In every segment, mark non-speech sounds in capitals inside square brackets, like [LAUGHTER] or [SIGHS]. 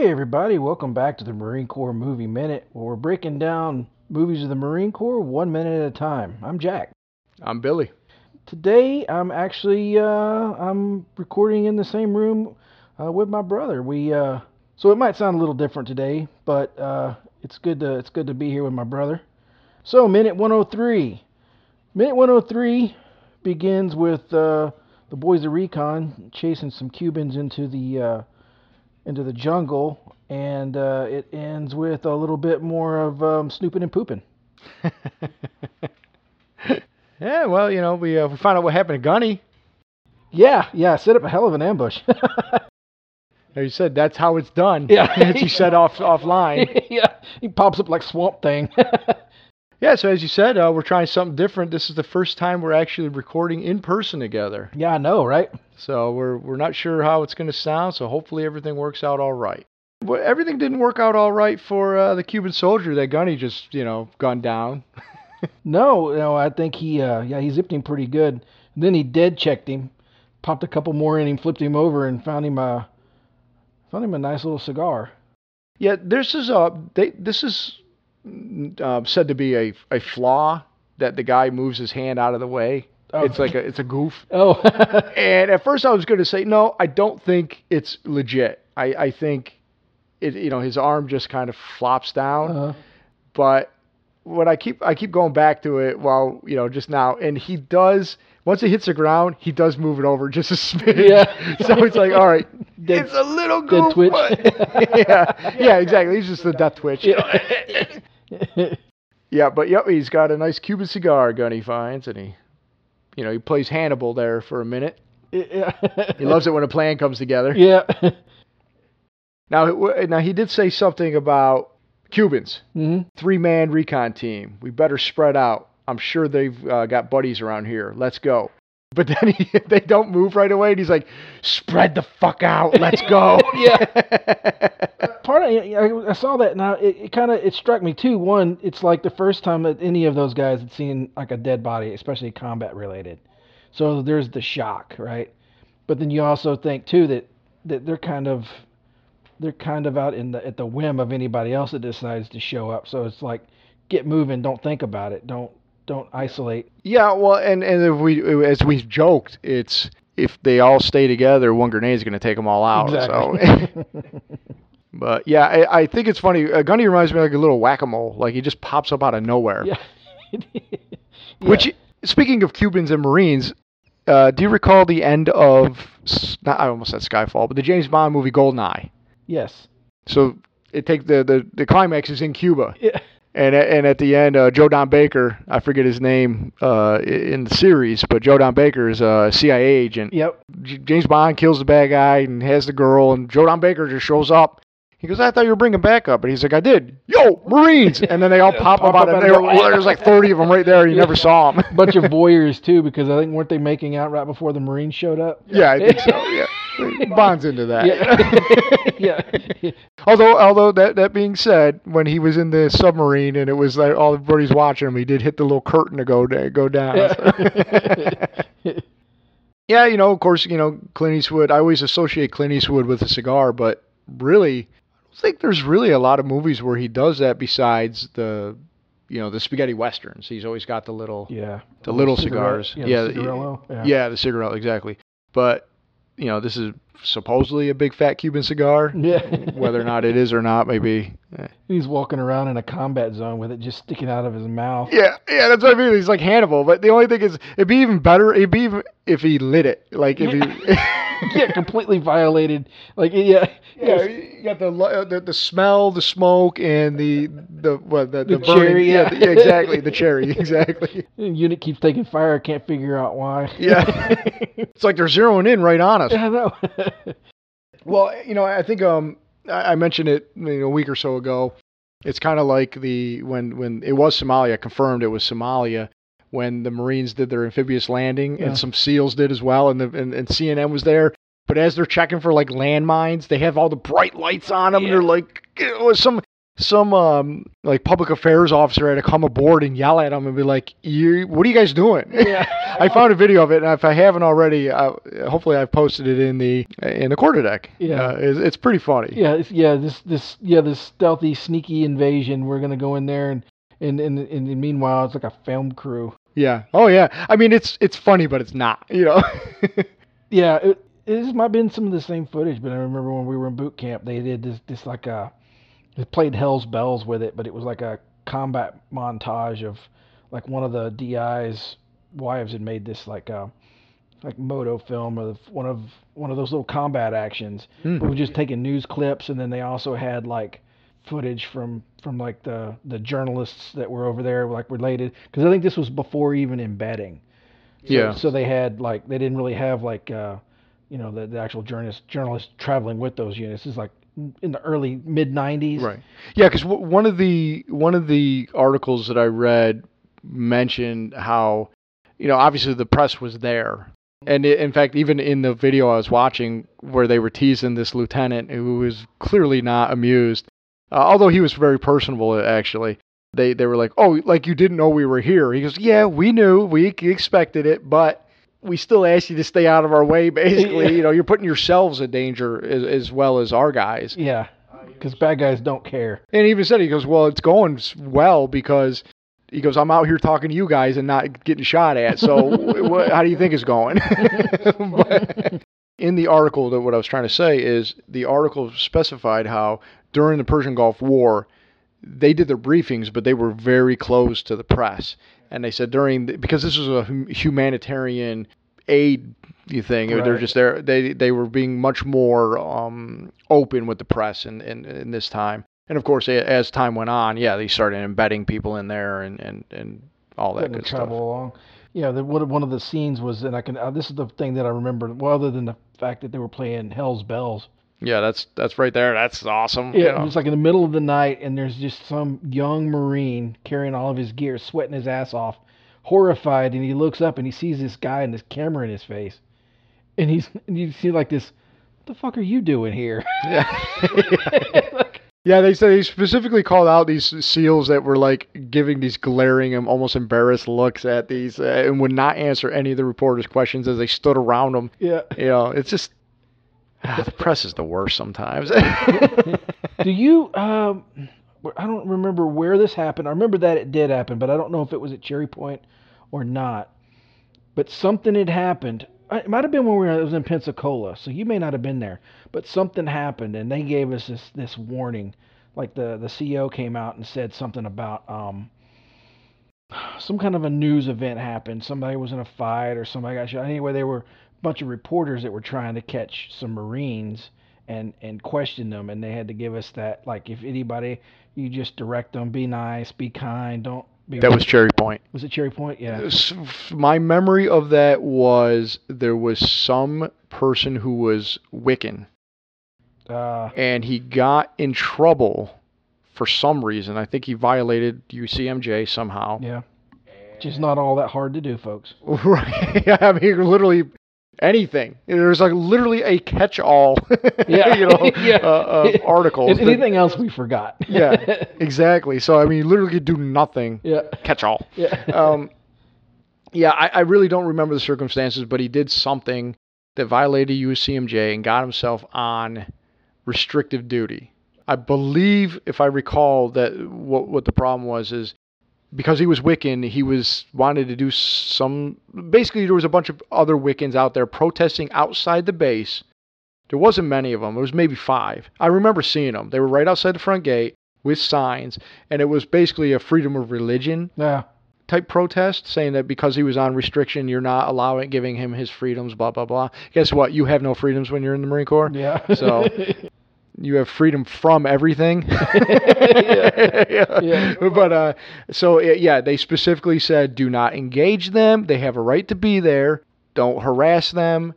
Hey, everybody, welcome back to the Marine Corps Movie Minute, where we're breaking down movies of the Marine Corps one minute at a time. I'm Jack. I'm Billy. Today, I'm actually uh, I'm recording in the same room uh, with my brother. We uh, so it might sound a little different today, but uh, it's good to it's good to be here with my brother. So, minute 103. Minute 103 begins with uh, the boys of recon chasing some Cubans into the uh, into the jungle, and uh, it ends with a little bit more of um, snooping and pooping. [LAUGHS] yeah, well, you know, we uh, we found out what happened to Gunny. Yeah, yeah, set up a hell of an ambush. [LAUGHS] You said, that's how it's done. Yeah. [LAUGHS] as you said off offline. yeah, he pops up like Swamp Thing. Yeah, so as you said, uh, we're trying something different. This is the first time we're actually recording in person together. yeah, I know, right? So we're we're not sure how it's going to sound. So hopefully everything works out all right. Well, everything didn't work out all right for uh, the Cuban soldier that Gunny just you know gunned down. [LAUGHS] No, no, I think he, uh, yeah, he zipped him pretty good. then he dead checked him, popped a couple more in him, flipped him over, and found him a, found him a nice little cigar. Yeah, this is a they, this is uh, said to be a a flaw that the guy moves his hand out of the way. Oh. It's like a it's a goof. [LAUGHS] Oh, [LAUGHS] And at first I was going to say no, I don't think it's legit. I I think it you know his arm just kind of flops down, uh, but when I keep I keep going back to it while you know just now, and he does once it hits the ground, he does move it over just a smidge. Yeah. [LAUGHS] so it's like all right, Dead- it's a little dead goof, twitch. yeah, yeah, exactly. He's just the death twitch. know. [LAUGHS] Yeah, but yep, he's got a nice Cuban cigar gun he finds, and he, you know, he plays Hannibal there for a minute. yeah, He loves it when a plan comes together. yeah. [LAUGHS] Now, now he did say something about Cubans, hmm three man recon team. We better spread out. I'm sure they've uh, got buddies around here. Let's go. But then he, [LAUGHS] they don't move right away, and he's like, "Spread the fuck out. Let's go." [LAUGHS] Yeah. [LAUGHS] Part of I, I saw that now. It, it kind of it struck me too. One, it's like the first time that any of those guys had seen like a dead body, especially combat related. So there's the shock, right? But then you also think too that that they're kind of they're kind of out in the at the whim of anybody else that decides to show up. So it's like get moving, don't think about it, don't don't isolate. Yeah, well, and and if we as we've joked, it's if they all stay together, one grenade is going to take them all out. So, Exactly. [LAUGHS] but yeah, I, I think it's funny. Uh, Gunny reminds me like a little whack a mole. Like he just pops up out of nowhere. yeah. [LAUGHS] Which, speaking of Cubans and Marines, uh, do you recall the end of not I almost said Skyfall, but the James Bond movie Goldeneye? yes. So it takes the the the climax is in Cuba. Yeah. And at, and at the end, uh, Joe Don Baker, I forget his name uh, in the series, but Joe Don Baker is a CIA agent. Yep. J- James Bond kills the bad guy and has the girl, and Joe Don Baker just shows up. He goes, I thought you were bringing backup. And he's like, I did. Yo, Marines! [LAUGHS] And then they all pop, Pop up out up of out of there. nowhere. There's like 30 of them right there, you Yeah. never saw them. [LAUGHS] bunch of voyeurs too, because I think weren't they making out right before the Marines showed up? yeah, I think so. Yeah, [LAUGHS] Bond's into that. Yeah, yeah, Although, although that that being said, when he was in the submarine and it was like all everybody's watching him, he did hit the little curtain to go da- go down. yeah. yeah, you know, of course, you know Clint Eastwood. I always associate Clint Eastwood with a cigar, but really, think there's really a lot of movies where he does that besides the, you know, the spaghetti westerns. He's always got the little, yeah. the little Cigarette- cigars. Yeah, Yeah, the. Yeah. yeah, the cigarette exactly. But you know, this is supposedly a big fat Cuban cigar. Yeah. Whether or not it is or not, maybe. eh. He's walking around in a combat zone with it just sticking out of his mouth. Yeah, yeah, that's what I mean. He's like Hannibal, but the only thing is, it'd be even better. It'd be even if he lit it. Like if he. yeah, [LAUGHS] completely violated. Like yeah, Yeah, you got the, the the smell, the smoke, and the the what the, The the, cherry, Yeah, yeah. the- yeah, exactly. The cherry, [LAUGHS] exactly. The unit keeps taking fire. I can't figure out why. Yeah, [LAUGHS] it's like they're zeroing in right on us. yeah, I know. Well, you know, I think um I mentioned it you know, a week or so ago. It's kind of like the when when it was Somalia confirmed it was Somalia when the Marines did their amphibious landing Yeah. and some SEALs did as well, and the and, and CNN was there. But as they're checking for like landmines, they have all the bright lights on them, and they're like, you know, some some um like public affairs officer had to come aboard and yell at him and be like, "You, what are you guys doing?" [LAUGHS] Yeah. I found a video of it, and if I haven't already, uh, hopefully I've posted it in the in the Quarterdeck. Yeah. uh, it's, it's pretty funny. Yeah, it's, yeah, this this yeah, this stealthy, sneaky invasion. We're gonna go in there and and and, and meanwhile it's like a film crew. Yeah. Oh yeah. I mean, it's it's funny, but it's not. You know. [LAUGHS] Yeah, it, it might have been some of the same footage, but I remember when we were in boot camp, they did this this like a they played Hell's Bells with it, but it was like a combat montage of like one of the DI's wives had made this like uh like moto film of one of one of those little combat actions. Hmm. We were just taking news clips, and then they also had like footage from from like the the journalists that were over there, like related. Because I think this was before even embedding. So, Yeah. So they had like they didn't really have like uh, you know the, the actual journalist journalists traveling with those units. This is like in the early mid '90s. Right. Yeah, because w- one of the one of the articles that I read mentioned how, you know, obviously the press was there, and it, in fact, even in the video I was watching where they were teasing this lieutenant who was clearly not amused, uh, although he was very personable actually. They they were like, oh, like you didn't know we were here. He goes, yeah, we knew, we expected it, but. We still ask you to stay out of our way, [LAUGHS] basically. You know, you're putting yourselves in danger as, as well as our guys. Yeah. Because bad guys don't care. And he even said, he goes, well, it's going well because he goes, I'm out here talking to you guys and not getting shot at. So [LAUGHS] how do you think it's going? [LAUGHS] but in the article, that what I was trying to say is the article specified how during the Persian Gulf War, they did their briefings, but they were very close to the press. And they said during the, because this was a humanitarian aid thing, they're just there. They they were being much more um, open with the press in, in, in this time. And of course, as time went on, yeah, they started embedding people in there and, and, and all that good stuff. along. Yeah, the, one of one of the scenes was, and I can. Uh, this is the thing that I remember. Well, other than the fact that they were playing Hell's Bells. Yeah, that's that's right there. That's awesome. you Yeah, know. it's like in the middle of the night, and there's just some young Marine carrying all of his gear, sweating his ass off, horrified, and he looks up and he sees this guy and this camera in his face, and he's and you see like this, what the fuck are you doing here? [LAUGHS] Yeah. Like, [LAUGHS] yeah, they said they specifically called out these seals that were like giving these glaring and almost embarrassed looks at these uh, and would not answer any of the reporters' questions as they stood around them. yeah. You know, it's just ah, the press is the worst sometimes. [LAUGHS] [LAUGHS] Do you? Um, I don't remember where this happened. I remember that it did happen, but I don't know if it was at Cherry Point or not. But something had happened. It might have been when we were, it was in Pensacola, so you may not have been there. But something happened, and they gave us this this warning. Like the the CEO came out and said something about um [SIGHS] some kind of a news event happened. Somebody was in a fight or somebody got shot. Anyway, they were bunch of reporters that were trying to catch some Marines and and question them, and they had to give us that like if anybody, you just direct them, be nice, be kind, don't. Be that was Cherry Point. was it Cherry Point? Yeah. My memory of that was there was some person who was Wiccan Uh, and he got in trouble for some reason. I think he violated UCMJ somehow. yeah. Which is not all that hard to do, folks. [LAUGHS] Right. [LAUGHS] I mean, literally anything. There's like literally a catch-all, [LAUGHS] Yeah. you know, [LAUGHS] Yeah. uh, [LAUGHS] articles. That- anything else we forgot? yeah, exactly. So I mean, you literally could do nothing. yeah. Catch-all. Yeah. Um, yeah, I, I really don't remember the circumstances, but he did something that violated UCMJ and got himself on restrictive duty. I believe, if I recall, that what what the problem was is because he was Wiccan, he was wanted to do some. Basically, there was a bunch of other Wiccans out there protesting outside the base. There wasn't many of them. There was maybe five. I remember seeing them. They were right outside the front gate with signs, and it was basically a freedom of religion yeah. type protest saying that because he was on restriction, you're not allowing giving him his freedoms. Blah blah blah. Guess what? You have no freedoms when you're in the Marine Corps. Yeah. So- [LAUGHS] You have freedom from everything. [LAUGHS] [LAUGHS] Yeah. Yeah. But uh, so uh, yeah, they specifically said do not engage them. They have a right to be there. Don't harass them.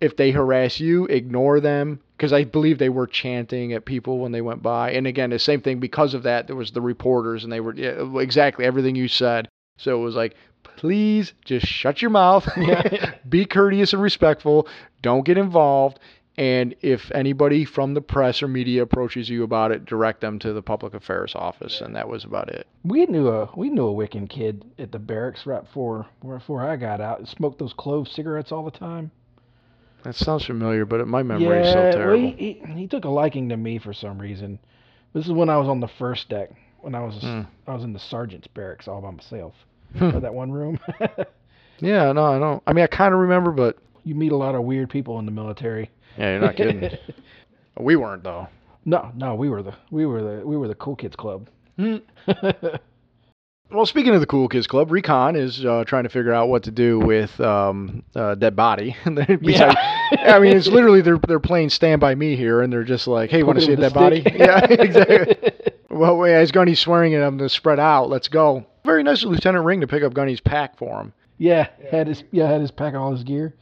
If they harass you, ignore them. Because I believe they were chanting at people when they went by. And again, the same thing. Because of that, there was the reporters, and they were yeah, exactly everything you said. So it was like, please just shut your mouth. Yeah. [LAUGHS] be courteous and respectful. Don't get involved. And if anybody from the press or media approaches you about it, direct them to the public affairs office, and that was about it. We knew a we knew a Wiccan kid at the barracks right before right before I got out. and Smoked those clove cigarettes all the time. That sounds familiar, but my memory yeah, is so terrible. he, he he took a liking to me for some reason. This is when I was on the first deck. When I was a, Hmm. I was in the sergeant's barracks all by myself. Hmm. That one room? [LAUGHS] Yeah, no, I don't. I mean, I kind of remember, but you meet a lot of weird people in the military. yeah, you're not kidding. [LAUGHS] we weren't though. no, no, we were the we were the we were the cool kids club. [LAUGHS] Well, speaking of the Cool Kids Club, Recon is uh, trying to figure out what to do with um, uh, dead body. [LAUGHS] Besides- I mean, it's literally they're they're playing Stand by Me here, and they're just like, "Hey, want to see a dead body?" yeah, exactly. well, yeah, as Gunny's swearing at him to spread out, let's go. Very nice of Lieutenant Ring to pick up Gunny's pack for him. yeah, had his yeah had his pack all his gear.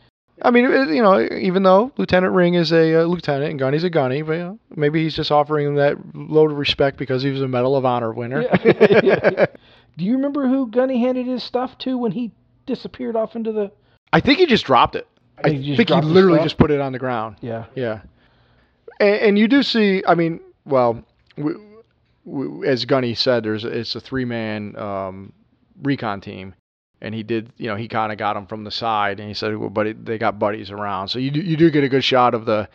I mean, you know, even though Lieutenant Ring is a uh, lieutenant and Gunny's a gunny, but you know, maybe he's just offering him that load of respect because he was a Medal of Honor winner. Yeah. Yeah. [LAUGHS] Do you remember who Gunny handed his stuff to when he disappeared off into the? I think he just dropped it. I think he literally just put it on the ground. Yeah. Yeah, and, and you do see. I mean, well, we, we, as Gunny said, there's it's a three man um, recon team, and he did. You know, he kind of got him from the side, and he said, well, but it, they got buddies around, so you do, you do get a good shot of the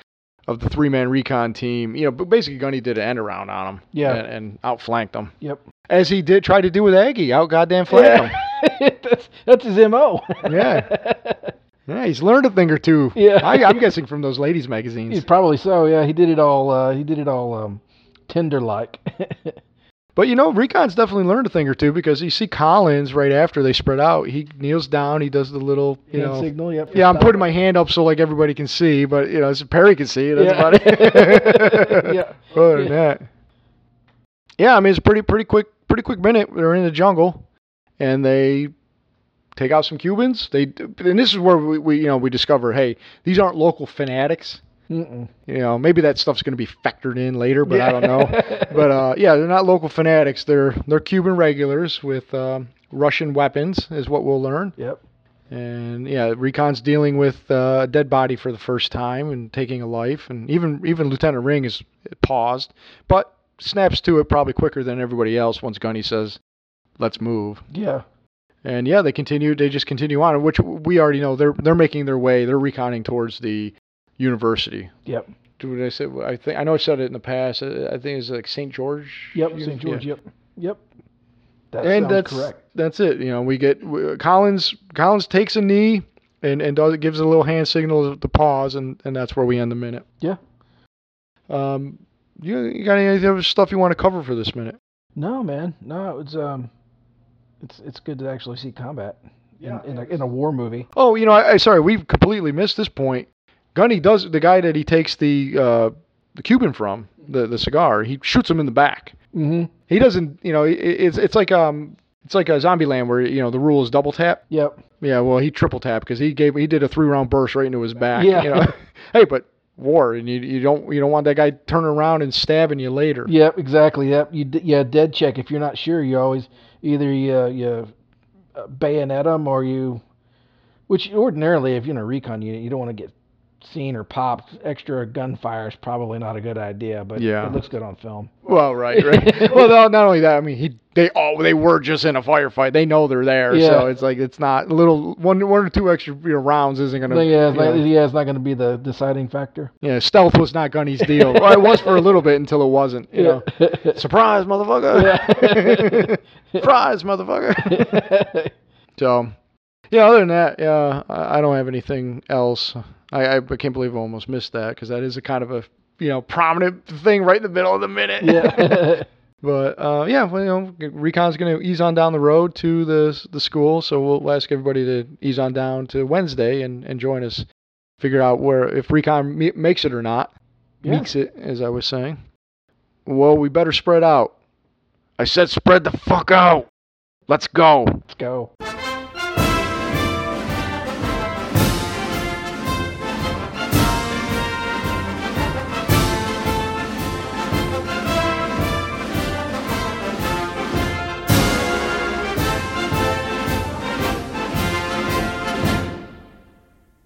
of the three man recon team. You know, but basically Gunny did an end around on him, Yeah. and, and outflanked them Yep. as he did try to do with Aggie, out goddamn flanked him. [LAUGHS] that's that's his mo. [LAUGHS] Yeah. Yeah, he's learned a thing or two. Yeah. I, I'm guessing from those ladies' magazines. He's probably so. Yeah, he did it all. Uh, he did it all um, Tinder like. [LAUGHS] But you know, Recon's definitely learned a thing or two because you see Collins right after they spread out. He kneels down. He does the little, you Hand know. signal. Yep. Yeah, I'm putting my hand up so like everybody can see, but you know, so Perry can see. That's Yeah. about it. [LAUGHS] Yeah. [LAUGHS] Other than that, yeah, I mean it's pretty pretty quick pretty quick minute. They're in the jungle, and they take out some Cubans. They and this is where we, we you know we discover hey these aren't local fanatics. Mm-mm. You know maybe that stuff's going to be factored in later, but I don't know. [LAUGHS] but uh, yeah, they're not local fanatics. They're they're Cuban regulars with um, Russian weapons, is what we'll learn. Yep. And yeah, Recon's dealing with uh, a dead body for the first time and taking a life, and even even Lieutenant Ring is paused, but snaps to it probably quicker than everybody else once Gunny says, "Let's move." Yeah. And yeah, they continue. They just continue on, which we already know. They're they're making their way. They're reconning towards the university. Yep. Did I say? I think I know I said it in the past. I think it's like St. George. Yep. St. George. yeah. Yep. Yep. That and that's correct. that's it. You know, we get w- Collins. Collins takes a knee and and does gives a little hand signal to pause, and and that's where we end the minute. Yeah. Um, you, you got any other stuff you want to cover for this minute? No, man. No, it's um, it's it's good to actually see combat in Yeah, in, a, in a war movie. Oh, you know, I, I sorry, we've completely missed this point. Gunny does the guy that he takes the uh, the Cuban from the the cigar. He shoots him in the back. Mm-hmm. He doesn't. You know, it, it's it's like um. It's like a Zombieland where you know the rule is double tap. Yep. Yeah, well, he triple tap because he gave he did a three round burst right into his back. Yeah. You know? [LAUGHS] hey, but war, and you you don't you don't want that guy turning around and stabbing you later. Yep. Exactly. Yep. You yeah dead check. If you're not sure, you always either you uh, you uh, bayonet them or you, which ordinarily if you're in a recon unit, you don't want to get seen or popped. Extra gunfire is probably not a good idea, but Yeah. it looks good on film. Well, right, right. [LAUGHS] well, not only that, I mean, he they all they were just in a firefight. They know they're there, so it's like it's not a little one one or two extra you know, rounds isn't gonna. Yeah, it's not, yeah, it's not going to be the deciding factor. yeah, stealth was not Gunny's deal. [LAUGHS] well, it was for a little bit until it wasn't. You know, [LAUGHS] surprise, motherfucker! Surprise, motherfucker! So, yeah, other than that, yeah, I, I don't have anything else. I, I can't believe I almost missed that because that is a kind of a you know prominent thing right in the middle of the minute. yeah. [LAUGHS] But uh, yeah, well, you know, Recon's going to ease on down the road to the the school, so we'll ask everybody to ease on down to Wednesday and, and join us. Figure out where if Recon me- makes it or not, Yeah. meeks it, as I was saying. Well, we better spread out. I said spread the fuck out. Let's go. Let's go.